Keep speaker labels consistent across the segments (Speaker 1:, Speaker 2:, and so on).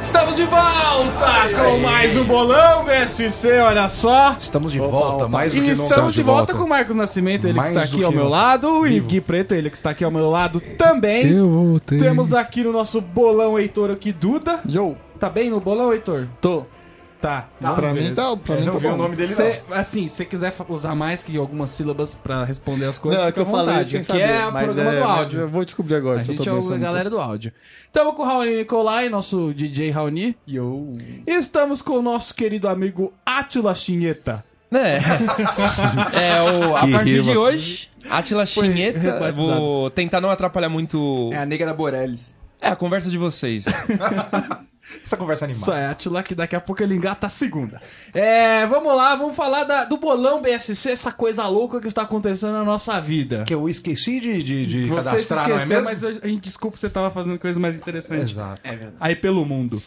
Speaker 1: Estamos de volta com mais um bolão BSC, olha só.
Speaker 2: Estamos de
Speaker 3: Opa,
Speaker 2: volta, mais do
Speaker 1: E
Speaker 2: que não
Speaker 1: estamos de volta,
Speaker 2: volta.
Speaker 1: com o Marcos Nascimento, ele
Speaker 2: Mais
Speaker 1: que está aqui ao meu
Speaker 2: um
Speaker 1: lado, e Gui Preto, ele que está aqui ao meu lado também.
Speaker 4: Eu voltei.
Speaker 1: Temos aqui no nosso bolão Heitor aqui Duda.
Speaker 3: Yo,
Speaker 1: Tá bem no bolão, Heitor?
Speaker 3: tô.
Speaker 1: Tá.
Speaker 3: pra mim tá, pra mim
Speaker 2: não
Speaker 3: tá bom.
Speaker 2: o nome dele
Speaker 1: Cê, assim, se você quiser usar mais que algumas sílabas pra responder as coisas,
Speaker 3: Não, é que eu falei saber,
Speaker 1: é o programa
Speaker 3: é,
Speaker 1: do áudio.
Speaker 3: Eu vou descobrir agora
Speaker 1: A
Speaker 3: se eu tô
Speaker 1: gente é a
Speaker 3: não tô.
Speaker 1: galera do áudio. Estamos com o Raoni Nicolai, nosso DJ Raoni.
Speaker 3: Yo.
Speaker 1: E estamos com o nosso querido amigo Atila Chinheta.
Speaker 5: É. é o, a
Speaker 4: Que
Speaker 5: partir
Speaker 4: rima.
Speaker 5: de hoje, Atila Chinheta. Vou tentar não atrapalhar muito.
Speaker 6: É a nega da Borellis.
Speaker 5: É, a conversa de vocês.
Speaker 2: Essa conversa
Speaker 1: Isso
Speaker 2: animada.
Speaker 1: é, Atila, que daqui a pouco ele engata a segunda. É, vamos lá, vamos falar da- do bolão BSC, essa coisa louca que está acontecendo na nossa vida.
Speaker 2: Que eu esqueci de, de, de
Speaker 1: Você
Speaker 2: cadastrar, não é
Speaker 1: esqueceu,
Speaker 2: mesmo?
Speaker 1: mas a gente desculpa, você tava fazendo coisas mais interessantes.
Speaker 2: Exato.
Speaker 1: aí pelo mundo.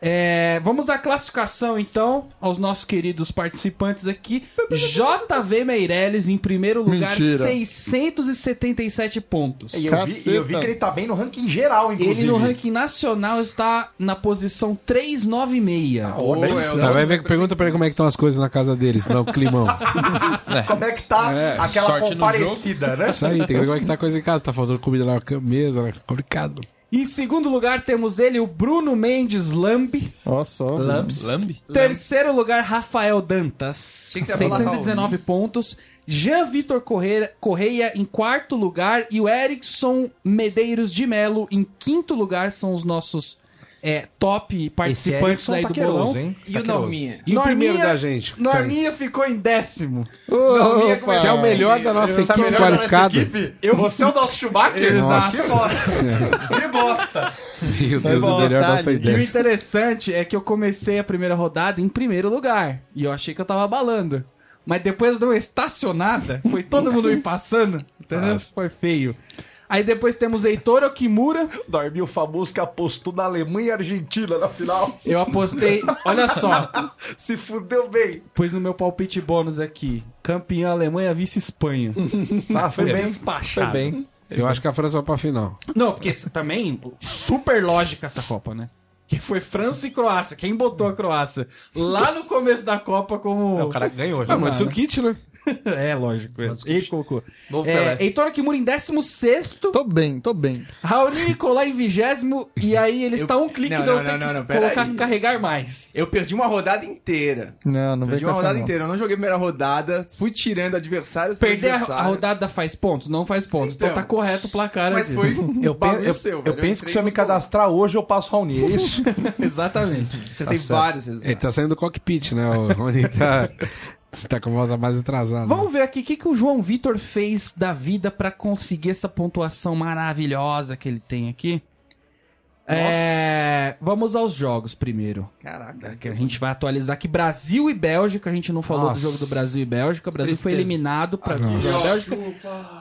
Speaker 1: É, vamos à classificação então, aos nossos queridos participantes aqui. JV Meirelles em primeiro lugar,
Speaker 3: Mentira.
Speaker 1: 677 pontos.
Speaker 2: E eu, vi, e eu vi que ele tá bem no ranking geral, inclusive.
Speaker 1: Ele no ranking nacional está na posição 396.
Speaker 2: Ó, bem-
Speaker 4: Tá, vai ver, pergunta pra ele como é que estão as coisas na casa deles, não o climão.
Speaker 2: Como é que tá
Speaker 4: É,
Speaker 2: aquela comparecida, né?
Speaker 4: Isso aí, tem que ver como é que tá a coisa em casa. Tá faltando comida na mesa, né? Complicado.
Speaker 1: Em segundo lugar temos ele, o Bruno Mendes Lambi.
Speaker 3: Ó só.
Speaker 5: Lambi?
Speaker 1: Terceiro lugar, Rafael Dantas.
Speaker 6: Achei que você ia falar
Speaker 1: 619 pontos. Jean Vitor Correia, Correia em quarto lugar. E o Erickson Medeiros de Melo em quinto lugar. São os nossos é, top participantes aí do bolão.
Speaker 2: hein?
Speaker 6: E o Norminha?
Speaker 4: E o primeiro da gente?
Speaker 1: Norminha ficou em décimo.
Speaker 3: Opa.
Speaker 4: Você é o melhor da nossa
Speaker 2: Sabe
Speaker 4: equipe
Speaker 2: melhor da nossa
Speaker 4: qualificada.
Speaker 2: equipe? Você é o nosso Schumacher?
Speaker 1: Exato.
Speaker 2: Que bosta. Que bosta.
Speaker 4: Meu Deus, o
Speaker 3: bom,
Speaker 4: melhor da nossa.
Speaker 1: E o
Speaker 4: ideia.
Speaker 1: interessante é que eu comecei a primeira rodada em primeiro lugar. E eu achei que eu tava abalando. Mas depois eu dei uma estacionada, foi todo mundo me passando, entendeu?
Speaker 4: Nossa.
Speaker 1: Foi feio. Aí depois temos Heitor Okimura.
Speaker 2: Dormi o famoso que apostou na Alemanha e Argentina na final.
Speaker 1: Eu apostei, olha só,
Speaker 2: Se fudeu bem.
Speaker 1: pus no meu palpite bônus aqui. Campeão Alemanha, vice Espanha.
Speaker 2: Ah, foi bem.
Speaker 1: Despachado.
Speaker 2: Foi bem.
Speaker 4: Eu acho que a França vai pra final.
Speaker 1: Não, porque também, super lógica essa Copa, né? Que foi França e Croácia. Quem botou a Croácia lá no começo da Copa como...
Speaker 2: O cara ganhou já.
Speaker 4: Ah, mas o kit, né?
Speaker 1: É, lógico. Ele colocou.
Speaker 2: Novo
Speaker 1: É. Heitor Kimura em 16
Speaker 3: Tô bem, tô bem.
Speaker 1: Raoni Nicolai em 20 e aí ele está um clique
Speaker 6: Não,
Speaker 1: de eu
Speaker 6: não,
Speaker 1: ter
Speaker 6: não, não,
Speaker 1: que colocar
Speaker 6: aí.
Speaker 1: carregar mais.
Speaker 6: Eu perdi uma rodada inteira.
Speaker 3: Não, não
Speaker 6: Perdi uma rodada
Speaker 3: não.
Speaker 6: inteira. Eu não joguei a primeira rodada, fui tirando adversários.
Speaker 1: Perder a, a
Speaker 6: adversário.
Speaker 1: rodada faz pontos? Não faz pontos. Então,
Speaker 6: Então,
Speaker 1: tá correto o placar
Speaker 6: Mas
Speaker 1: aqui.
Speaker 6: foi
Speaker 2: Eu,
Speaker 6: um bagulho
Speaker 2: eu-
Speaker 6: seu,
Speaker 2: eu penso que se eu me cadastrar hoje, eu passo Raoni. É isso?
Speaker 1: Exatamente.
Speaker 6: Você tem vários resultados.
Speaker 4: Ele tá saindo do cockpit, né? O Rony tá, tá com a volta mais atrasada.
Speaker 1: Vamos ver aqui o que, que o João Vitor fez da vida pra conseguir essa pontuação maravilhosa que ele tem aqui. É, vamos aos jogos primeiro.
Speaker 6: Caraca.
Speaker 1: Que a gente vai atualizar aqui Brasil e Bélgica. A gente não falou do
Speaker 2: Nossa.
Speaker 1: jogo do Brasil e Bélgica. O Brasil foi
Speaker 6: Tristeza.
Speaker 1: eliminado pra
Speaker 4: Nossa.
Speaker 1: pra Bélgica.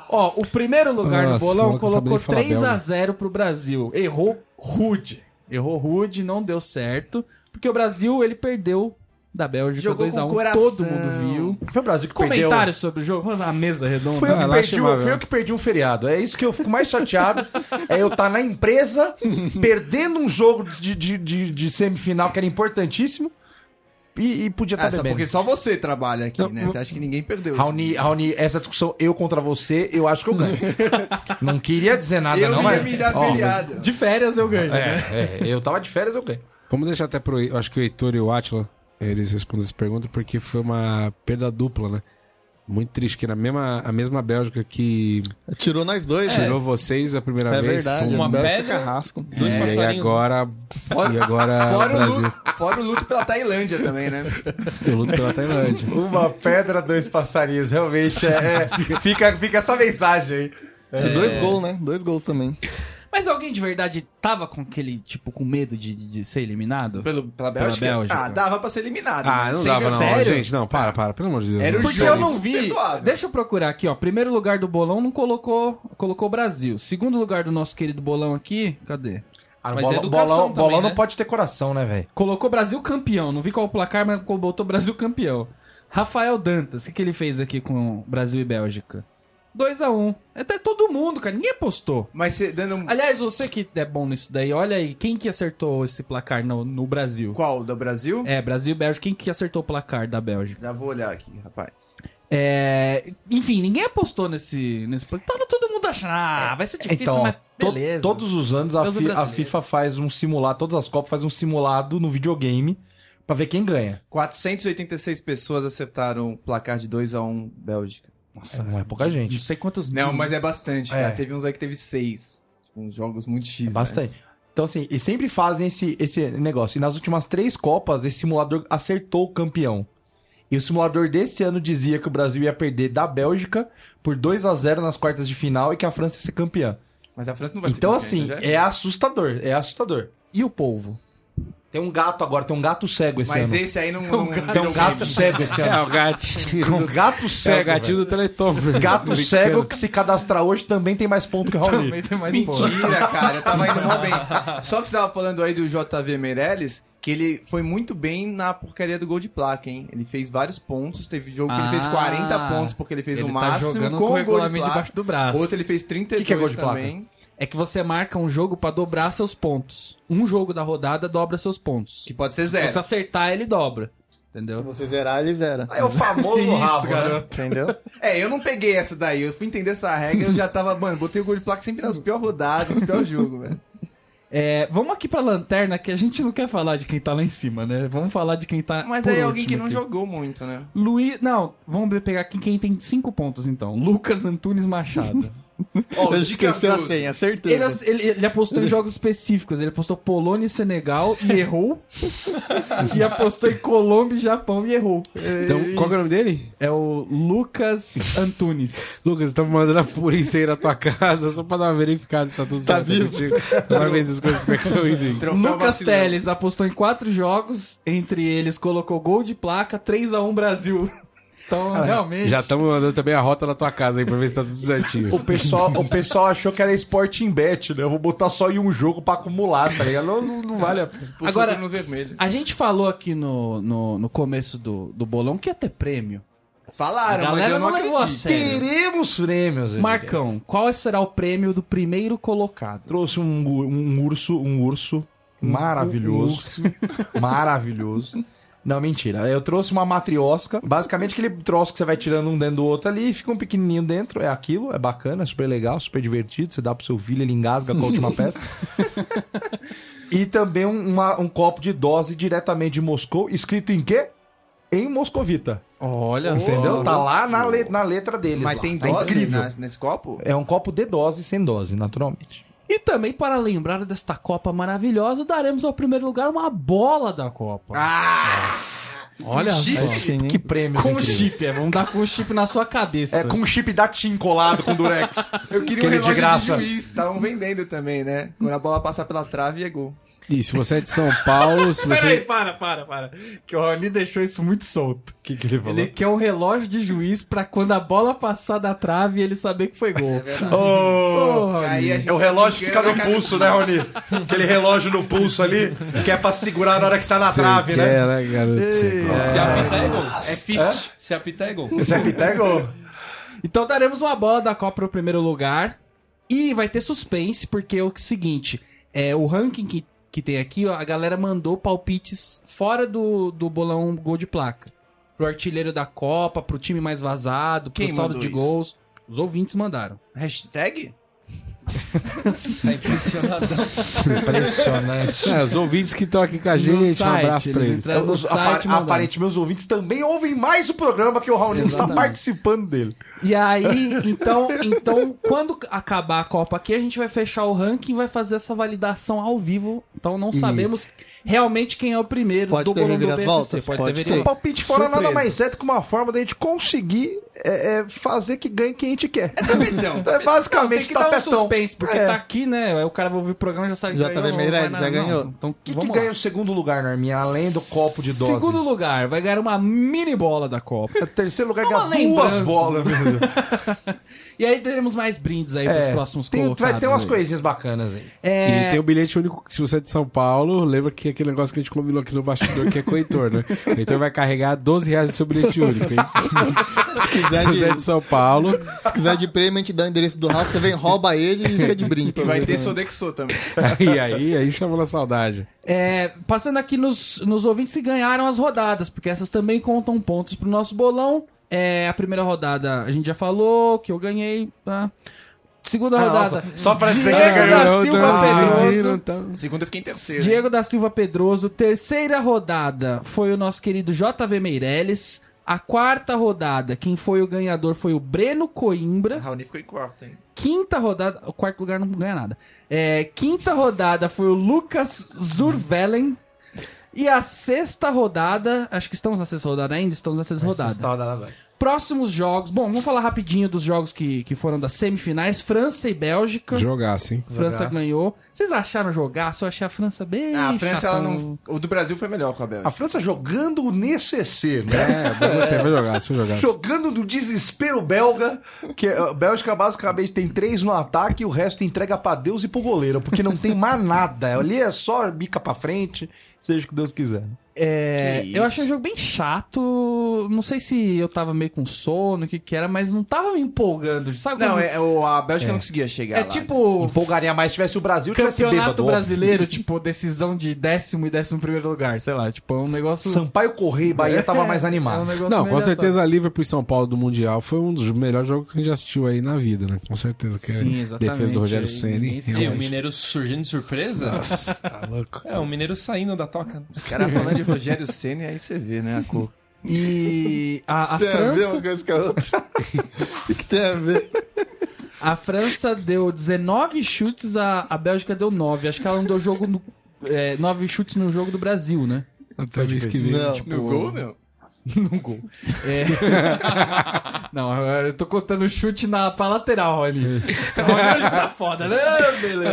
Speaker 1: Ó, o primeiro lugar no
Speaker 4: Nossa,
Speaker 1: bolão
Speaker 4: não sabe
Speaker 1: colocou
Speaker 4: nem falar
Speaker 1: 3 a
Speaker 4: belga.
Speaker 1: 0 pro Brasil. Errou rude. Errou rude, não deu certo. Porque o Brasil, ele perdeu da Bélgica
Speaker 6: Jogou
Speaker 1: 2 a
Speaker 6: com
Speaker 1: 1
Speaker 6: coração.
Speaker 1: Todo mundo viu.
Speaker 2: Foi o Brasil que perdeu.
Speaker 1: Comentários sobre o jogo. Na mesa redonda.
Speaker 2: Fui eu,
Speaker 4: Ah,
Speaker 2: que
Speaker 4: lá
Speaker 2: perdi, o- fui eu que perdi um feriado. É isso que eu fico mais chateado. é eu estar na empresa, perdendo um jogo de, de, de, de semifinal que era importantíssimo. E, e podia estar
Speaker 6: Ah, só
Speaker 2: bebendo.
Speaker 6: porque só você trabalha aqui,
Speaker 4: Não,
Speaker 6: né? Você acha que ninguém perdeu.
Speaker 2: Raoni, Raoni, essa discussão eu contra você, eu acho que eu ganho. não queria dizer nada,
Speaker 6: Eu
Speaker 2: não,
Speaker 6: ia
Speaker 2: mas.
Speaker 6: me dar
Speaker 2: Ó,
Speaker 6: feriado.
Speaker 1: De férias eu ganho. né?
Speaker 2: É, é, eu tava de férias, eu ganho.
Speaker 4: Vamos deixar até pro. Eu acho que o Heitor e o Atila, eles respondem essa pergunta porque foi uma perda dupla, né? Muito triste, que na mesma, a mesma Bélgica que
Speaker 3: Tirou nós dois,
Speaker 4: tirou
Speaker 3: né?
Speaker 4: vocês a primeira
Speaker 3: É
Speaker 4: vez.
Speaker 3: verdade.
Speaker 4: foi
Speaker 5: uma
Speaker 4: um-
Speaker 3: Bélgica
Speaker 5: pedra,
Speaker 3: Carrasco.
Speaker 5: dois
Speaker 4: é, e
Speaker 5: passarinhos.
Speaker 4: agora. E agora
Speaker 6: Fora o,
Speaker 4: Brasil.
Speaker 6: luto, fora o luto pela Tailândia também, né?
Speaker 4: Eu luto pela Tailândia.
Speaker 2: Uma pedra, dois passarinhos. Realmente, é, é- fica, fica essa mensagem aí.
Speaker 3: E dois gols, né? Dois gols também.
Speaker 1: Mas alguém de verdade tava com aquele, tipo, com medo de, de ser eliminado?
Speaker 6: Pelo, pela Bélgica?
Speaker 1: Bélgica.
Speaker 6: Ah, dava pra ser eliminado.
Speaker 4: Ah,
Speaker 6: né?
Speaker 4: não
Speaker 6: Sem
Speaker 4: dava, não.
Speaker 1: sério?
Speaker 4: Gente, não, para, para, pelo amor de Deus.
Speaker 6: Era o.
Speaker 1: Porque eu não vi.
Speaker 6: Perdoável.
Speaker 1: Deixa eu procurar aqui, ó. Primeiro lugar do bolão não colocou, colocou o Brasil. Segundo lugar do nosso querido bolão aqui, cadê?
Speaker 2: Ah,
Speaker 5: Mas
Speaker 2: bola-
Speaker 5: é educação
Speaker 2: bolão,
Speaker 5: também,
Speaker 2: bolão
Speaker 5: né?
Speaker 2: não pode ter coração, né, velho?
Speaker 1: Colocou Brasil campeão. Não vi qual o placar, mas botou Brasil campeão. Rafael Dantas, o que, que ele fez aqui com Brasil e Bélgica? 2x1. Até todo mundo, cara. Ninguém apostou.
Speaker 6: Mas você dando um...
Speaker 1: Aliás, você que é bom nisso daí, olha aí, quem que acertou esse placar no, no Brasil?
Speaker 6: Qual? Do Brasil?
Speaker 1: É, Brasil e Bélgica. Quem que acertou o placar da Bélgica?
Speaker 6: Já vou olhar aqui, rapaz.
Speaker 1: É, enfim, ninguém apostou nesse, nesse placar. Tava todo mundo achando, ah, vai ser difícil,
Speaker 2: Então,
Speaker 1: mas
Speaker 2: to-
Speaker 1: beleza.
Speaker 2: todos os anos a, Fi- a. FIFA faz um simulado, todas as Copas fazem um simulado no videogame pra ver quem ganha.
Speaker 6: 486 pessoas acertaram o placar de 2x1 Bélgica.
Speaker 2: Nossa, não é pouca
Speaker 1: Não
Speaker 2: gente.
Speaker 1: sei quantos
Speaker 6: Não, mas é bastante,
Speaker 2: É.
Speaker 6: cara. Teve uns aí que teve 6. Uns jogos muito X.
Speaker 2: É bastante. Então, assim, e sempre fazem esse, esse negócio. E nas últimas três Copas, esse simulador acertou o campeão. E o simulador desse ano dizia que o Brasil ia perder da Bélgica por 2 a 0 nas quartas de final e que a França ia ser campeã.
Speaker 6: né? Mas a França não vai ser
Speaker 2: Então,
Speaker 6: campeã,
Speaker 2: assim,
Speaker 6: já
Speaker 2: é assustador. É assustador.
Speaker 1: E o polvo?
Speaker 2: Tem um gato agora, tem um gato cego esse
Speaker 6: Mas
Speaker 2: ano.
Speaker 6: esse aí não... não
Speaker 2: Tem um gato cego esse
Speaker 4: É,
Speaker 2: ano.
Speaker 4: o gatinho.
Speaker 2: Um gato
Speaker 4: É
Speaker 2: cego.
Speaker 4: o gatinho do Teleton.
Speaker 2: velho. Gato cego que se cadastrar hoje também tem mais ponto que o Raul.
Speaker 1: Também tem mais pouco.
Speaker 6: Mentira, cara. Eu tava indo mó bem. Só que você tava falando aí do JV Meirelles, que ele foi muito bem na porcaria do gol de placa, hein? Ele fez vários pontos. Teve jogo que ele fez
Speaker 1: Ah,
Speaker 6: 40 pontos porque ele fez
Speaker 1: Ele
Speaker 6: o
Speaker 1: tá
Speaker 6: máximo
Speaker 1: jogando
Speaker 6: com
Speaker 1: com o
Speaker 6: o gol de
Speaker 1: regulamento
Speaker 6: placa.
Speaker 1: debaixo do braço.
Speaker 6: Outro ele fez 32
Speaker 2: Que que é gol de placa?
Speaker 1: É que você marca um jogo pra dobrar seus pontos. Um jogo da rodada dobra seus pontos.
Speaker 6: Que pode ser
Speaker 1: Se
Speaker 6: zero.
Speaker 1: você acertar, ele dobra.
Speaker 3: Se
Speaker 1: Entendeu?
Speaker 3: você zerar, ele zera.
Speaker 2: É o famoso
Speaker 1: Isso,
Speaker 2: rabo, né?
Speaker 1: garoto.
Speaker 3: Entendeu?
Speaker 6: É, eu não peguei essa daí. Eu fui entender essa regra eu já tava, mano, botei o gol de placa sempre nas piores rodadas, nos piores jogos, velho.
Speaker 1: É, vamos aqui pra lanterna, que a gente não quer falar de quem tá lá em cima, né? Vamos falar de quem tá.
Speaker 6: Mas aí é alguém que não
Speaker 1: aqui.
Speaker 6: jogou muito, né?
Speaker 1: Luiz. Não, vamos pegar aqui quem tem cinco pontos então. Lucas Antunes Machado.
Speaker 6: Ó,
Speaker 3: Ele esqueceu a senha,
Speaker 1: ele,
Speaker 3: certeza.
Speaker 1: ele, ele apostou em jogos específicos. Ele apostou Polônia e Senegal e errou. e apostou em Colômbia e Japão e errou. É,
Speaker 4: Então, qual é o nome dele?
Speaker 1: É o Lucas Antunes.
Speaker 4: Lucas, estamos mandando a polícia ir na tua casa só pra dar uma verificada se tá tudo
Speaker 3: Tá
Speaker 4: certo
Speaker 3: vivo.
Speaker 4: contigo. Pra ver se as coisas como é que estão indo. aí.
Speaker 1: Lucas. Teles apostou em quatro jogos. Entre eles, colocou gol de placa, 3x1 Brasil. Então, realmente.
Speaker 4: Já estamos mandando também a rota na tua casa aí pra ver se tá tudo
Speaker 2: O
Speaker 4: certinho.
Speaker 2: pessoal, o pessoal achou que era Sporting Bet, né? Eu vou botar só em um jogo pra acumular, tá ligado? Não, não, não vale a pena.
Speaker 1: Agora-
Speaker 6: no vermelho.
Speaker 1: A gente falou aqui no, no, no começo do, do bolão que ia ter prêmio.
Speaker 6: Falaram,
Speaker 1: A
Speaker 6: mas
Speaker 1: galera
Speaker 6: eu não,
Speaker 1: não levou a
Speaker 6: acredito.
Speaker 1: sério.
Speaker 2: Teremos prêmios. gente.
Speaker 1: Marcão, qual será o prêmio do primeiro colocado?
Speaker 2: Trouxe um, um urso, um urso maravilhoso. Maravilhoso. Não, mentira. Eu trouxe uma matriosca. Basicamente, aquele troço que você vai tirando um dentro do outro ali e fica um pequenininho dentro. É aquilo, é bacana, é super legal, super divertido. Você dá pro seu filho, ele engasga com a última peça. e também um, uma- um copo de dose diretamente de Moscou, escrito em quê? Em moscovita.
Speaker 1: Olha,
Speaker 2: Entendeu? Tá lá na, le- na letra deles.
Speaker 6: Mas
Speaker 2: lá.
Speaker 6: tem
Speaker 2: Tá
Speaker 6: dose
Speaker 2: incrível.
Speaker 6: nas- nesse copo?
Speaker 2: É um copo de dose sem dose, naturalmente.
Speaker 1: E também, para lembrar desta Copa maravilhosa, daremos ao primeiro lugar uma bola da Copa.
Speaker 6: Ah!
Speaker 1: Olha
Speaker 6: chip.
Speaker 1: só.
Speaker 3: Sim, hein?
Speaker 2: Que prêmio.
Speaker 1: Com chip, é. Vamos dar com o chip na sua cabeça.
Speaker 2: É com o chip da TIM colado com durex.
Speaker 6: Eu queria um
Speaker 2: Aquele de
Speaker 6: relógio de,
Speaker 2: graça.
Speaker 6: juiz. Estavam vendendo também, né? Quando a bola passar pela trave, é gol.
Speaker 4: E se você é de São Paulo, se
Speaker 1: Peraí,
Speaker 4: você.
Speaker 1: para, para, para. Que o Raoni deixou isso muito solto.
Speaker 2: O que, que ele falou?
Speaker 1: Ele quer um relógio de juiz pra quando a bola passar da trave ele saber que foi gol.
Speaker 2: Oh, é o relógio que fica no pulso, né, Rony? Aquele relógio no pulso ali, que é pra segurar na hora que tá na trave, né?
Speaker 4: quer, né, garoto?
Speaker 1: Ei.
Speaker 5: Se apitar é gol.
Speaker 6: É fist.
Speaker 5: Se apitar é gol.
Speaker 2: Esse é pitego?
Speaker 1: Então daremos uma bola da Copa pro primeiro lugar. E vai ter suspense, porque é o seguinte: é, o ranking que, que tem aqui, ó, a galera mandou palpites fora do, do bolão gol de placa. Pro artilheiro da Copa, pro time mais vazado, pro
Speaker 6: Quem
Speaker 1: saldo de
Speaker 6: isso?
Speaker 1: gols. Os ouvintes mandaram.
Speaker 6: Hashtag?
Speaker 5: Tá.
Speaker 2: Impressionante.
Speaker 4: É, os ouvintes que estão aqui com a gente, um
Speaker 1: site,
Speaker 4: abraço pra
Speaker 1: eles
Speaker 4: eles.
Speaker 2: Os-
Speaker 1: site
Speaker 2: aparentemente, os ouvintes também ouvem mais o programa que o Raul está participando dele.
Speaker 1: E aí, então, então, quando acabar a Copa aqui, a gente vai fechar o ranking e vai fazer essa validação ao vivo. Então não sabemos realmente quem é o primeiro
Speaker 3: Pode
Speaker 1: do
Speaker 3: ter
Speaker 1: do? BSC. Pode,
Speaker 3: Pode
Speaker 1: ter
Speaker 3: ter.
Speaker 2: O palpite fora nada
Speaker 1: Surpresas.
Speaker 2: mais é do que uma forma da gente conseguir é, é, fazer que ganhe quem a gente quer.
Speaker 6: Então,
Speaker 2: Então é
Speaker 1: Não,
Speaker 2: basicamente
Speaker 1: tem que dar um
Speaker 2: tapetão.
Speaker 1: suspense, porque
Speaker 2: É.
Speaker 1: tá aqui, né? Aí o cara vai ouvir o programa e já sabe
Speaker 3: Já
Speaker 1: que
Speaker 3: tá
Speaker 1: ganhou,
Speaker 3: Meirelles,
Speaker 1: na-
Speaker 3: já
Speaker 1: não.
Speaker 3: ganhou.
Speaker 1: Então,
Speaker 2: O que, que ganha o segundo lugar, Norminha? Além do copo de dose.
Speaker 1: Segundo lugar, vai ganhar uma mini bola da Copa.
Speaker 2: Terceiro lugar
Speaker 1: Uma
Speaker 2: ganha duas bolas,
Speaker 1: E aí teremos mais brindes aí pros
Speaker 2: É,
Speaker 1: próximos
Speaker 2: tem-
Speaker 1: colocados.
Speaker 2: vai ter umas
Speaker 1: aí.
Speaker 2: coisinhas bacanas aí.
Speaker 1: É,
Speaker 4: E tem o bilhete único, se você é de São Paulo, lembra que aquele negócio que a gente combinou aqui no bastidor, que é com o Heitor, né? O Heitor vai carregar 12 reais do seu bilhete único, hein?
Speaker 3: Se
Speaker 4: Se
Speaker 3: quiser
Speaker 4: você é
Speaker 3: de,
Speaker 4: de São Paulo,
Speaker 3: se quiser de prêmio, a gente dá o endereço do Ralph, você vem, rouba ele e fica de brinde.
Speaker 6: E vai ter. Sodexo também.
Speaker 4: aí, aí, aí chamou na saudade.
Speaker 1: é, passando aqui nos, nos ouvintes que ganharam as rodadas, porque essas também contam pontos pro nosso bolão. É, a primeira rodada a gente já falou que eu ganhei, tá? Segunda
Speaker 2: Ah,
Speaker 1: rodada.
Speaker 2: nossa, só pra dizer que
Speaker 1: Diego
Speaker 2: ganhou.
Speaker 1: da Silva
Speaker 4: Ah,
Speaker 1: Pedroso.
Speaker 4: tá.
Speaker 6: Segunda eu fiquei em terceiro.
Speaker 1: Diego da Silva Pedroso. Terceira rodada foi o nosso querido JV Meirelles. A quarta rodada, quem foi o ganhador foi o Breno Coimbra.
Speaker 6: Raoni ficou em quarto, hein?
Speaker 1: Quinta rodada. O quarto lugar não ganha nada. É, quinta rodada foi o Lucas Zurvelen. E a sexta rodada. Acho que estamos na sexta rodada ainda? Estamos na sexta rodada.
Speaker 2: Essa rodada agora.
Speaker 1: Próximos jogos. Bom, vamos falar rapidinho dos jogos que, que foram das semifinais: França e Bélgica.
Speaker 4: Jogaço, hein?
Speaker 1: França
Speaker 2: Jogaço.
Speaker 1: ganhou. Vocês acharam jogar? Eu achei a França bem.
Speaker 6: Ah, a França, ela não... O do Brasil foi melhor com a Bélgica.
Speaker 2: A França jogando o necessê, né?
Speaker 4: É, gostei, foi jogaço, foi jogaço.
Speaker 2: Jogando no desespero belga, que a Bélgica basicamente tem três no ataque e o resto entrega pra Deus e pro goleiro, porque não tem mais nada. Ali é só bica pra frente, seja o que Deus quiser.
Speaker 1: É, eu achei o jogo bem chato. Não sei se eu tava meio com sono, o que que era, mas não tava me empolgando. Sabe
Speaker 6: Não,
Speaker 1: quando-
Speaker 6: é, o- a Bélgica não conseguia chegar
Speaker 1: é
Speaker 6: lá.
Speaker 1: tipo
Speaker 2: Empolgaria mais se tivesse o Brasil tivesse
Speaker 1: campeonato
Speaker 2: bêbado.
Speaker 1: brasileiro, tipo decisão de décimo e décimo primeiro lugar, sei lá, tipo é um negócio.
Speaker 2: Sampaio Correia e Bahia tava mais
Speaker 1: É um
Speaker 2: animado.
Speaker 1: negócio
Speaker 4: Não,
Speaker 1: meio
Speaker 4: com
Speaker 1: aleatório.
Speaker 4: certeza Liverpool e São Paulo do Mundial foi um dos melhores jogos que a gente já assistiu aí na vida, né? Com certeza. Que
Speaker 1: Sim,
Speaker 4: é
Speaker 1: exatamente.
Speaker 4: Defesa do Rogério Ceni.
Speaker 1: ninguém se-
Speaker 5: E o
Speaker 4: realmente.
Speaker 5: Mineiro surgindo de surpresa?
Speaker 4: Nossa, tá louco.
Speaker 5: É, o Mineiro saindo da toca.
Speaker 6: Os caras falando de Rogério Senna, aí você vê, né, a cor.
Speaker 1: E a, a
Speaker 3: Tem a ver
Speaker 1: França,
Speaker 3: uma coisa com a outra. O que tem a ver?
Speaker 1: a França deu 19 chutes, a, a Bélgica deu 9. Acho que ela não deu jogo no, é, 9 chutes no jogo do Brasil, né?
Speaker 4: Até mês que vem.
Speaker 3: Não.
Speaker 1: Tipo,
Speaker 6: No gol, não?
Speaker 1: no gol. É. não, eu tô contando chute na, pra lateral, Rony. Rony hoje tá foda, né? Beleza.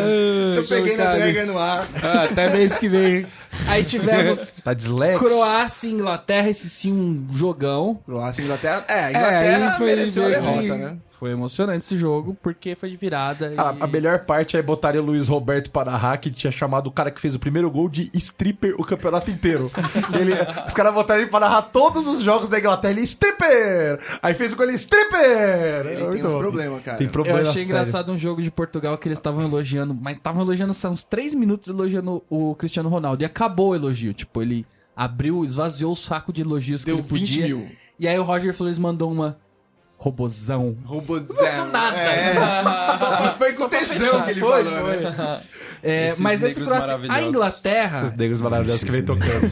Speaker 6: Eu peguei nas regras no ar.
Speaker 4: Ah, até mês que vem.
Speaker 1: Aí tivemos
Speaker 2: Tá.
Speaker 1: Croácia e Inglaterra, esse sim um jogão.
Speaker 6: Croácia e Inglaterra. É, a Inglaterra
Speaker 4: aí foi
Speaker 6: mereceu derrota,
Speaker 4: que-
Speaker 6: né?
Speaker 1: Foi emocionante esse jogo, porque foi de virada.
Speaker 2: A,
Speaker 1: e-
Speaker 2: a melhor parte é botaria o Luiz Roberto Parará, que tinha chamado o cara que fez o primeiro gol de stripper o campeonato inteiro. Ele, os caras botaram ele para narrar todos os jogos da Inglaterra. Ele, stripper! Aí fez o gol, ele, stripper!
Speaker 6: Ele
Speaker 2: É
Speaker 6: tem uns problemas, cara.
Speaker 2: Tem
Speaker 1: Eu
Speaker 2: problema
Speaker 1: achei
Speaker 2: sério.
Speaker 1: engraçado um jogo de Portugal que eles estavam elogiando, mas estavam elogiando só uns 3 minutos elogiando o Cristiano Ronaldo. E acabou o elogio. Tipo, ele abriu, esvaziou o saco de elogios
Speaker 6: Deu
Speaker 1: que ele
Speaker 6: 20
Speaker 1: podia.
Speaker 6: mil.
Speaker 1: E aí o Roger Flores mandou uma robozão.
Speaker 6: Robozão.
Speaker 1: nada.
Speaker 6: É. Só foi com tesão que ele
Speaker 1: Foi,
Speaker 6: falou,
Speaker 1: foi.
Speaker 6: né?
Speaker 1: É, mas esse Croácia, a. Inglaterra,
Speaker 2: Os negros maravilhosos que vem tocando.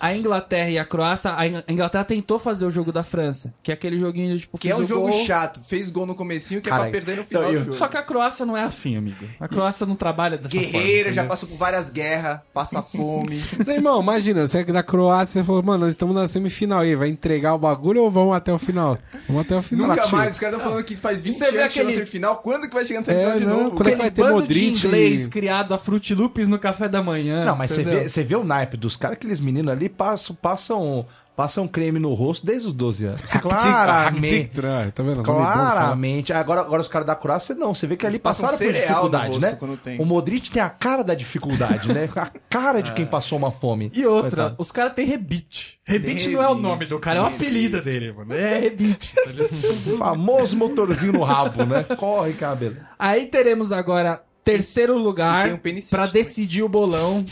Speaker 1: a Inglaterra e a Croácia, a In- a Inglaterra tentou fazer o jogo da França, que é aquele joguinho tipo
Speaker 6: Que é um
Speaker 1: o
Speaker 6: jogo
Speaker 1: gol.
Speaker 6: chato. Fez gol no comecinho que é
Speaker 2: Cara,
Speaker 6: pra perder no final
Speaker 2: não,
Speaker 6: do jogo.
Speaker 1: Só que a Croácia não é assim, amigo. A Croácia não trabalha dessa forma.
Speaker 6: Guerreiro, já passou por várias guerras, passa fome.
Speaker 4: Então, irmão, imagina, você é da Croácia, você falou, mano, nós estamos na semifinal aí, vai entregar o bagulho ou vamos até o final? Vamos até o final.
Speaker 6: Nunca mais, os caras estão falando que faz 20
Speaker 1: Você
Speaker 6: anos
Speaker 1: vê
Speaker 6: que chegou na
Speaker 1: aquele-
Speaker 6: semifinal. Quando que vai chegar na
Speaker 4: É,
Speaker 6: semifinal de
Speaker 4: não,
Speaker 6: novo?
Speaker 4: quando é que
Speaker 1: Aquele
Speaker 4: vai ter Modric
Speaker 1: de inglês criado a Fruit Loops no café da manhã.
Speaker 2: Não, mas você vê, você vê o naipe dos caras, aqueles meninos ali passam, passam, passam creme no rosto desde os 12 anos. Claramente.
Speaker 4: Tá vendo?
Speaker 2: Claramente. Agora, agora os caras da Croácia, não. Você vê que ali
Speaker 6: Eles passam
Speaker 2: passaram por dificuldade, né? O Modric tem a cara da dificuldade, né? A cara de quem passou uma fome.
Speaker 1: E outra,
Speaker 2: Coitado.
Speaker 1: os caras têm rebite. Rebite não é o nome do cara, é o apelido dele, mano. É rebite.
Speaker 2: O famoso motorzinho no rabo, né? Corre, cabelo.
Speaker 1: Aí teremos agora terceiro lugar
Speaker 6: um também.
Speaker 1: decidir o bolão.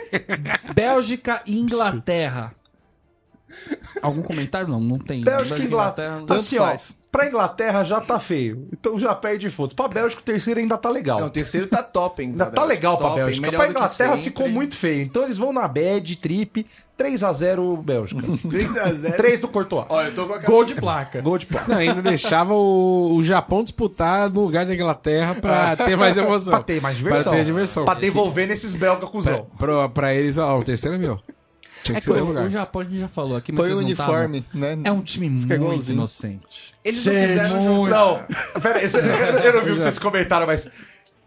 Speaker 1: Bélgica e Inglaterra. Algum comentário? Não, não tem.
Speaker 2: Bélgica e Inglaterra.
Speaker 1: não-
Speaker 2: Assim, ó, pra Inglaterra já tá feio. Então já perde fotos. Pra Bélgica, o terceiro ainda tá legal.
Speaker 6: Não, o terceiro tá top, hein?
Speaker 2: Ainda tá legal pra
Speaker 6: Top, hein?
Speaker 2: Bélgica. Pra Inglaterra ficou muito feio. Então eles vão na bad, trip, 3x0 Bélgica.
Speaker 6: 3x0.
Speaker 2: 3 do Courtois.
Speaker 6: Olha, eu tô com a
Speaker 1: Gol de placa.
Speaker 2: Gol de placa.
Speaker 4: Não, ainda deixava o, o Japão disputar no lugar da Inglaterra pra ter mais emoção.
Speaker 2: Pra ter mais diversão.
Speaker 4: Pra ter diversão.
Speaker 2: Pra devolver nesses belga cuzão.
Speaker 4: Pra, pra eles, ó, o terceiro é meu. Tinha
Speaker 1: É
Speaker 4: que
Speaker 1: que o, o Japão a gente já falou aqui, mas
Speaker 3: Põe o
Speaker 1: vocês não tavam.
Speaker 3: uniforme, né?
Speaker 1: É um time muito
Speaker 3: igualzinho.
Speaker 1: inocente.
Speaker 6: Eles não quiseram
Speaker 1: muito.
Speaker 6: jogar.
Speaker 2: Não, pera aí, eu, eu não vi o que vocês comentaram, mas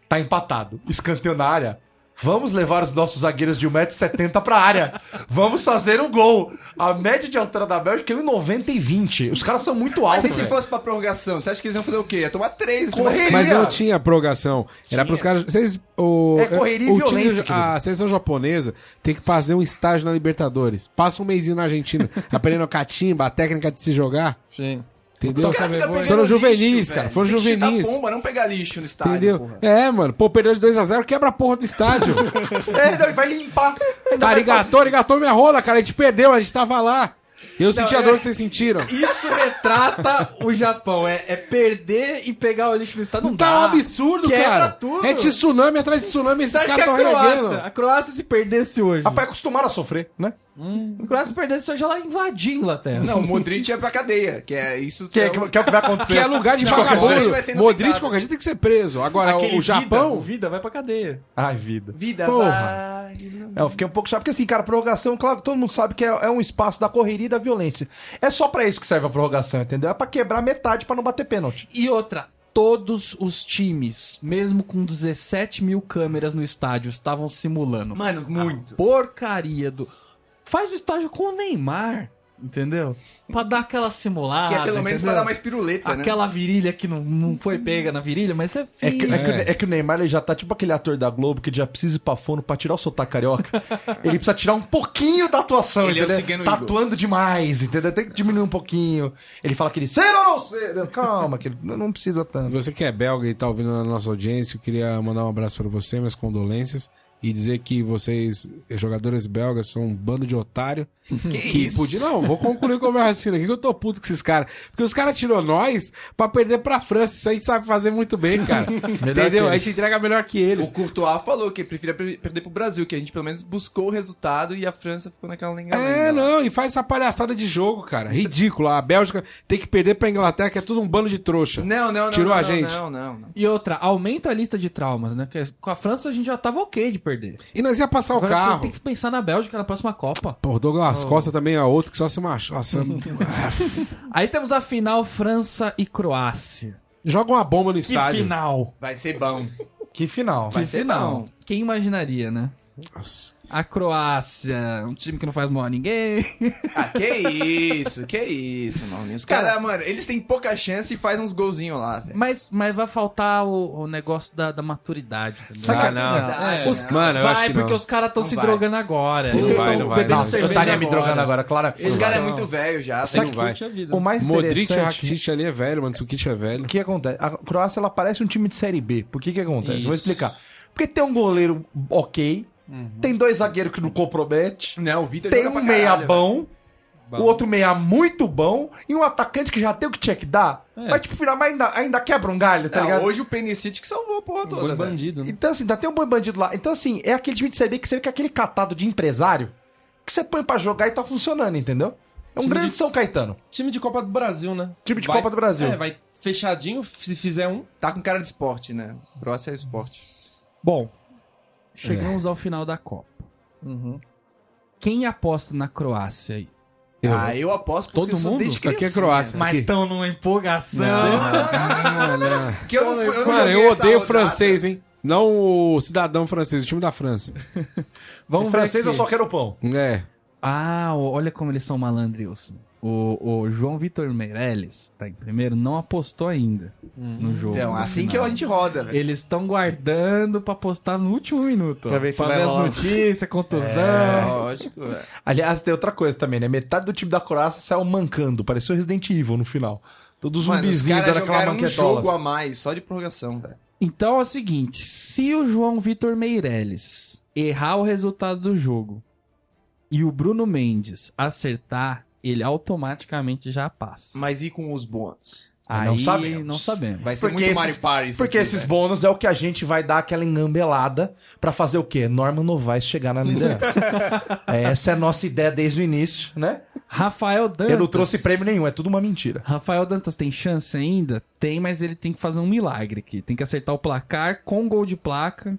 Speaker 2: tá empatado. Escanteio na área. Vamos levar os nossos zagueiros de 1,70m pra área. Vamos fazer um gol. A média de altura da Bélgica é 1,90 e 20. Os caras são muito
Speaker 6: Mas
Speaker 2: altos.
Speaker 6: e se
Speaker 2: velho.
Speaker 6: fosse pra prorrogação, você acha que eles iam fazer o quê? Ia tomar três. em cima
Speaker 2: Correria.
Speaker 6: deles.
Speaker 4: Mas não tinha prorrogação. Era pros caras. Vocês, o,
Speaker 2: É correria e
Speaker 4: o time-
Speaker 2: violência, querido.
Speaker 4: A seleção japonesa tem que fazer um estágio na Libertadores. Passa um mêsinho na Argentina, aprendendo catimba, a técnica de se jogar.
Speaker 3: Sim.
Speaker 4: Entendeu?
Speaker 6: Os caras ficam pegando
Speaker 4: Foram
Speaker 6: lixo,
Speaker 4: juvenis,
Speaker 6: velho.
Speaker 4: cara. Foram juvenis.
Speaker 6: pomba, não pegar lixo no estádio,
Speaker 4: Entendeu?
Speaker 6: porra.
Speaker 4: É, mano. Pô, perdeu de 2x0, quebra a porra do estádio.
Speaker 2: É, não, e vai limpar. Vai
Speaker 4: arigatou, arigatou minha rola, cara. A gente perdeu, a gente tava lá. Eu senti a
Speaker 1: é-
Speaker 4: dor que vocês sentiram.
Speaker 1: Isso retrata o Japão. É, é perder e pegar o lixo no estado. Não
Speaker 4: Tá
Speaker 1: dá.
Speaker 4: um absurdo,
Speaker 1: Quebra
Speaker 4: cara.
Speaker 1: tudo.
Speaker 4: É tsunami atrás de tsunami, esses caras
Speaker 1: a
Speaker 4: estão
Speaker 1: Croácia,
Speaker 4: renegando.
Speaker 1: a Croácia se perdesse hoje?
Speaker 2: Rapaz, acostumaram a sofrer, né?
Speaker 1: A Croácia se perdesse hoje, ela invadia a Inglaterra.
Speaker 6: Não, o Modric é pra cadeia, que é isso.
Speaker 2: Que é,
Speaker 6: o-
Speaker 2: que, que é o que vai acontecer.
Speaker 4: Que é lugar de
Speaker 6: Não,
Speaker 4: vagabundo. Modric, qualquer dia, tem que ser preso. Agora,
Speaker 1: Aquele
Speaker 4: o
Speaker 1: Vida,
Speaker 4: Japão...
Speaker 1: o Vida vai pra cadeia.
Speaker 2: Ai, vida.
Speaker 6: Vida
Speaker 4: Porra.
Speaker 6: vai.
Speaker 2: É, eu fiquei um pouco chato, porque assim, cara, prorrogação, claro, todo mundo sabe que é, é um espaço da correria e da violência. É só pra isso que serve a prorrogação, entendeu? É pra quebrar metade pra não bater pênalti.
Speaker 1: E outra, todos os times, mesmo com 17 mil câmeras no estádio, estavam simulando.
Speaker 6: Mano, muito.
Speaker 1: Porcaria do. Faz o estágio com o Neymar, entendeu? Pra dar aquela simulada.
Speaker 6: Que é pelo menos pra
Speaker 1: entendeu?
Speaker 6: dar mais piruleta, né?
Speaker 1: Aquela virilha que não, não foi pega na virilha, mas você
Speaker 2: É que, é, que, o- é que o Neymar ele já tá tipo aquele ator da Globo que já precisa ir pra fono pra tirar o sotaque carioca. ele precisa tirar um pouquinho da atuação,
Speaker 6: Ele é o
Speaker 2: entendeu?
Speaker 6: Cigano
Speaker 2: tá
Speaker 6: Igor.
Speaker 2: atuando demais, entendeu? Tem que diminuir um pouquinho. Ele fala aquele ser ou não ser? Calma, que ele não não precisa tanto.
Speaker 4: Você que é belga e tá ouvindo na nossa audiência, eu queria mandar um abraço pra você, minhas condolências. E dizer que vocês, jogadores belgas, são um bando de otário.
Speaker 6: Que isso?
Speaker 4: podia- Não, vou concluir com o meu raciocínio aqui, que eu tô puto com esses caras. Porque os caras tirou nós pra perder pra França. Isso a gente sabe fazer muito bem, cara. Entendeu?
Speaker 2: que
Speaker 4: A gente entrega melhor que eles.
Speaker 6: O Courtois falou que preferia per- perder pro Brasil, que a gente pelo menos buscou o resultado e a França ficou naquela lenga
Speaker 4: É, não, e faz essa palhaçada de jogo, cara. Ridículo. A Bélgica tem que perder pra Inglaterra, que é tudo um bando de trouxa.
Speaker 6: Não, não, não.
Speaker 4: Tirou
Speaker 6: não,
Speaker 4: a
Speaker 6: não,
Speaker 4: gente.
Speaker 6: Não, não, não.
Speaker 1: E outra, aumenta a lista de traumas, né? Porque com a França a gente já tava ok de perder.
Speaker 4: E nós ia passar o
Speaker 1: Agora
Speaker 4: carro.
Speaker 1: tem que pensar na Bélgica na próxima Copa.
Speaker 4: Pô, o Douglas Costa também é outro que só se machuca. Nossa,
Speaker 1: Aí temos a final França e Croácia.
Speaker 4: joga uma bomba no
Speaker 1: Que
Speaker 4: estádio.
Speaker 1: final!
Speaker 6: Vai ser bom.
Speaker 2: Que final.
Speaker 6: Vai
Speaker 1: Que
Speaker 6: ser
Speaker 1: final!
Speaker 6: bom.
Speaker 1: Quem imaginaria, né?
Speaker 4: Nossa.
Speaker 1: A Croácia, um time que não faz mal a ninguém.
Speaker 6: Ah, que isso, que isso, mano. Os caras, mano, eles têm pouca chance e faz uns golzinhos lá, velho.
Speaker 1: Mas, mas vai faltar o, o negócio da, da maturidade?
Speaker 2: Sabe
Speaker 4: Ah, não.
Speaker 1: Os-
Speaker 6: não.
Speaker 4: Mano, eu
Speaker 1: vai,
Speaker 4: acho que
Speaker 1: porque
Speaker 4: não.
Speaker 1: os caras estão se
Speaker 6: vai.
Speaker 1: drogando agora.
Speaker 4: Não
Speaker 1: Eles
Speaker 4: vai,
Speaker 1: estão
Speaker 4: não vai.
Speaker 2: Não, eu estaria me drogando agora, claro.
Speaker 6: Esse cara é muito velho já. Tem-
Speaker 4: vai.
Speaker 2: O mais
Speaker 4: Modric,
Speaker 2: interessante...
Speaker 4: Rakitic ali é velho, mano. Sukic é velho.
Speaker 2: O que acontece? A Croácia, ela parece um time de Série B. Por que que acontece?
Speaker 5: Isso.
Speaker 2: Vou explicar. Porque tem um goleiro ok, tem dois zagueiros que não compromete,
Speaker 6: Não, o Vitor
Speaker 2: tem
Speaker 6: joga
Speaker 2: um
Speaker 6: pra
Speaker 2: meia
Speaker 6: caralho,
Speaker 2: bom, o outro meia muito bom, e um atacante que já tem o que tinha que dar. Mas, tipo, final, mas ainda, ainda quebra um galho, tá
Speaker 6: Não,
Speaker 2: ligado?
Speaker 6: hoje o Penicite que salvou a porra toda, velho.
Speaker 5: bandido, né?
Speaker 2: Então, assim, ainda tem um bom bandido lá. Então, assim, é aquele time de Série B que você vê que é aquele catado de empresário que você põe pra jogar e tá funcionando, entendeu? É um
Speaker 5: Time
Speaker 2: grande
Speaker 5: de-
Speaker 2: São Caetano.
Speaker 5: Time de Copa do Brasil, né?
Speaker 2: Time de
Speaker 5: Vai-
Speaker 2: Copa do Brasil.
Speaker 5: É, vai fechadinho, se fizer um.
Speaker 6: Tá com cara de esporte, né? Croácia é esporte.
Speaker 1: Bom, chegamos ao final da Copa. Quem aposta na Croácia aí?
Speaker 4: Eu.
Speaker 6: Ah, eu aposto porque
Speaker 1: Todo
Speaker 6: eu sou
Speaker 1: mundo?
Speaker 6: desde
Speaker 4: Aqui é. Croácia.
Speaker 1: Mas estão numa empolgação.
Speaker 4: Não.
Speaker 6: Que eu não,
Speaker 4: Mano, eu odeio francês, hein? Não o cidadão francês, o time da França.
Speaker 1: Vamos
Speaker 2: francês
Speaker 1: aqui.
Speaker 2: eu só quero pão.
Speaker 4: É.
Speaker 1: Ah, olha como eles são malandrilson. O, o João Vitor Meirelles, tá em primeiro, não apostou ainda no jogo.
Speaker 6: Então,
Speaker 1: no
Speaker 6: assim que
Speaker 1: final.
Speaker 6: a gente roda, velho.
Speaker 1: Eles estão guardando pra postar no último minuto. ó.
Speaker 3: Pra ver se
Speaker 1: pra
Speaker 3: vai
Speaker 1: ver as notícias, contusão.
Speaker 6: É, Lógico, velho.
Speaker 2: Aliás, tem outra coisa também, né? Metade do time da Croácia saiu mancando. Pareceu Resident Evil no final. Todo
Speaker 6: Mano, os
Speaker 2: zumbizinho
Speaker 6: caras
Speaker 2: dando aquela
Speaker 6: um jogo a mais, só de prorrogação, velho.
Speaker 1: Então é o seguinte: se o João Vitor Meirelles errar o resultado do jogo e o Bruno Mendes acertar, ele automaticamente já passa.
Speaker 6: Mas e com os bônus?
Speaker 1: Aí
Speaker 2: não sabemos.
Speaker 1: não sabemos.
Speaker 6: Vai ser
Speaker 2: Porque
Speaker 6: muito
Speaker 2: esses-
Speaker 6: Mario Party
Speaker 2: Porque
Speaker 6: aqui,
Speaker 2: esses
Speaker 6: velho.
Speaker 2: bônus é o que a gente vai dar aquela engambelada pra fazer o quê? Norman Novaes chegar na liderança. É, essa é a nossa ideia desde o início, né?
Speaker 1: Rafael Dantas.
Speaker 2: Eu não trouxe prêmio nenhum, é tudo uma mentira.
Speaker 1: Rafael Dantas tem chance ainda? Tem, mas ele tem que fazer um milagre aqui. Tem que acertar o placar com gol de placa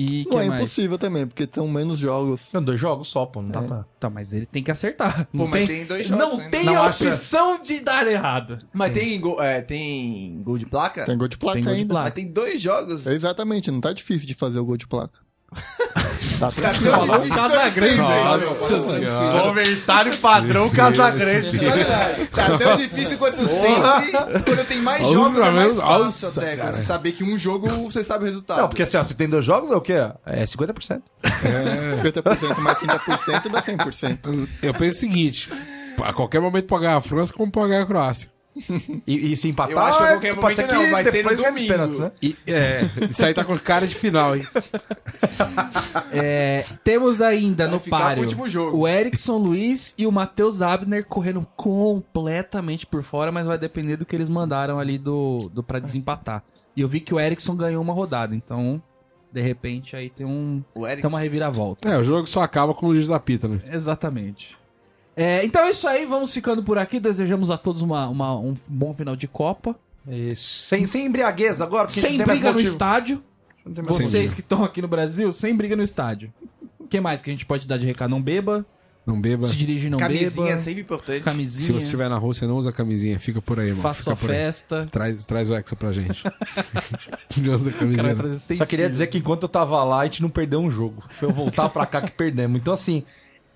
Speaker 1: E que
Speaker 3: Não é
Speaker 1: mais?
Speaker 3: impossível também, porque são menos jogos.
Speaker 2: São dois jogos só, pô. Não dá
Speaker 3: É.
Speaker 2: pra...
Speaker 1: Tá, mas ele tem que acertar.
Speaker 6: Pô,
Speaker 1: Não
Speaker 6: mas
Speaker 1: tem,
Speaker 6: tem dois jogos.
Speaker 1: não
Speaker 6: né?
Speaker 1: tem
Speaker 2: Não
Speaker 1: a
Speaker 2: acha-
Speaker 1: opção de dar errado.
Speaker 6: Mas tem gol, é, tem gol de placa?
Speaker 3: Tem gol de placa
Speaker 1: Tem gol de
Speaker 3: ainda.
Speaker 1: placa.
Speaker 6: Mas tem dois jogos.
Speaker 3: Exatamente, não tá difícil de fazer o gol de placa. tá
Speaker 6: falou
Speaker 1: um Casagrande.
Speaker 4: Nossa senhora.
Speaker 2: Comentário padrão Casagrande.
Speaker 6: Tá tão difícil quanto sempre. Quando tem mais
Speaker 4: Olha,
Speaker 6: jogos, é mais
Speaker 4: nossa,
Speaker 6: fácil até.
Speaker 4: cara.
Speaker 6: Você saber que um jogo você sabe o resultado.
Speaker 2: Não, porque assim, ó, se tem dois jogos, é o quê? É 50%.
Speaker 3: 50% mais 30% dá 100%.
Speaker 4: Eu penso o seguinte: a qualquer momento pode ganhar a França, como pode ganhar a Croácia.
Speaker 2: E, e se empatar,
Speaker 6: Eu acho que qualquer momento não, vai ser no domingo.
Speaker 2: pênaltis, né?
Speaker 4: E, é, isso aí tá com cara de final, hein?
Speaker 1: É, temos ainda
Speaker 6: Vai
Speaker 1: no páreo
Speaker 6: jogo.
Speaker 1: o Erickson Luiz e o Matheus Abner correndo completamente por fora, mas vai depender do que eles mandaram ali do, do para desempatar. E eu vi que o Erickson ganhou uma rodada, então de repente aí tem um
Speaker 6: O
Speaker 1: tem uma reviravolta.
Speaker 4: É, o jogo só acaba com o juiz da pita, né?
Speaker 1: Exatamente. É, então é isso aí, vamos ficando por aqui. Desejamos a todos uma, uma- um bom final de Copa.
Speaker 2: Isso. Sem, sem embriaguez agora, porque
Speaker 1: Sem briga no estádio. Vocês que estão aqui no Brasil, sem briga no estádio. O que mais que a gente pode dar de recado? Não beba,
Speaker 4: Não beba.
Speaker 1: se dirigir não
Speaker 6: Camisinha
Speaker 1: beba.
Speaker 6: é sempre importante.
Speaker 1: Camisinha.
Speaker 4: Se você estiver na Rússia, não usa camisinha. Fica por aí, mano.
Speaker 1: Faça sua
Speaker 4: aí.
Speaker 1: festa.
Speaker 4: Traz, traz o Hexa pra gente. não usa camisinha.
Speaker 2: Só queria dizer que enquanto eu tava lá, a gente não perdeu um jogo. Foi eu voltar pra cá que perdemos. Então, assim,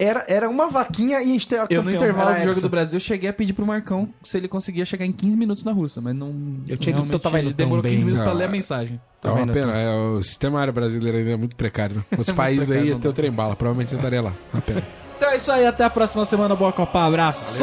Speaker 2: era, era uma vaquinha e a gente era
Speaker 1: Eu, no
Speaker 2: campeão.
Speaker 1: intervalo
Speaker 2: Era
Speaker 1: do jogo
Speaker 2: essa.
Speaker 1: do Brasil, cheguei a pedir pro Marcão se ele conseguia chegar em 15 minutos na Rússia, mas não.
Speaker 2: Eu tinha dito que eu tava indo
Speaker 1: ele
Speaker 2: tão
Speaker 1: demorou 15
Speaker 2: bem.
Speaker 1: minutos pra ler a mensagem.
Speaker 4: É uma
Speaker 2: vendo,
Speaker 4: pena. É, o sistema aéreo brasileiro ainda é muito precário. Né? Outros países
Speaker 1: precário,
Speaker 4: aí ia ter o
Speaker 1: dá.
Speaker 4: trem bala. Provavelmente você estaria lá. Uma pena.
Speaker 1: Então é isso aí, até a próxima semana. Boa Copa, abraço!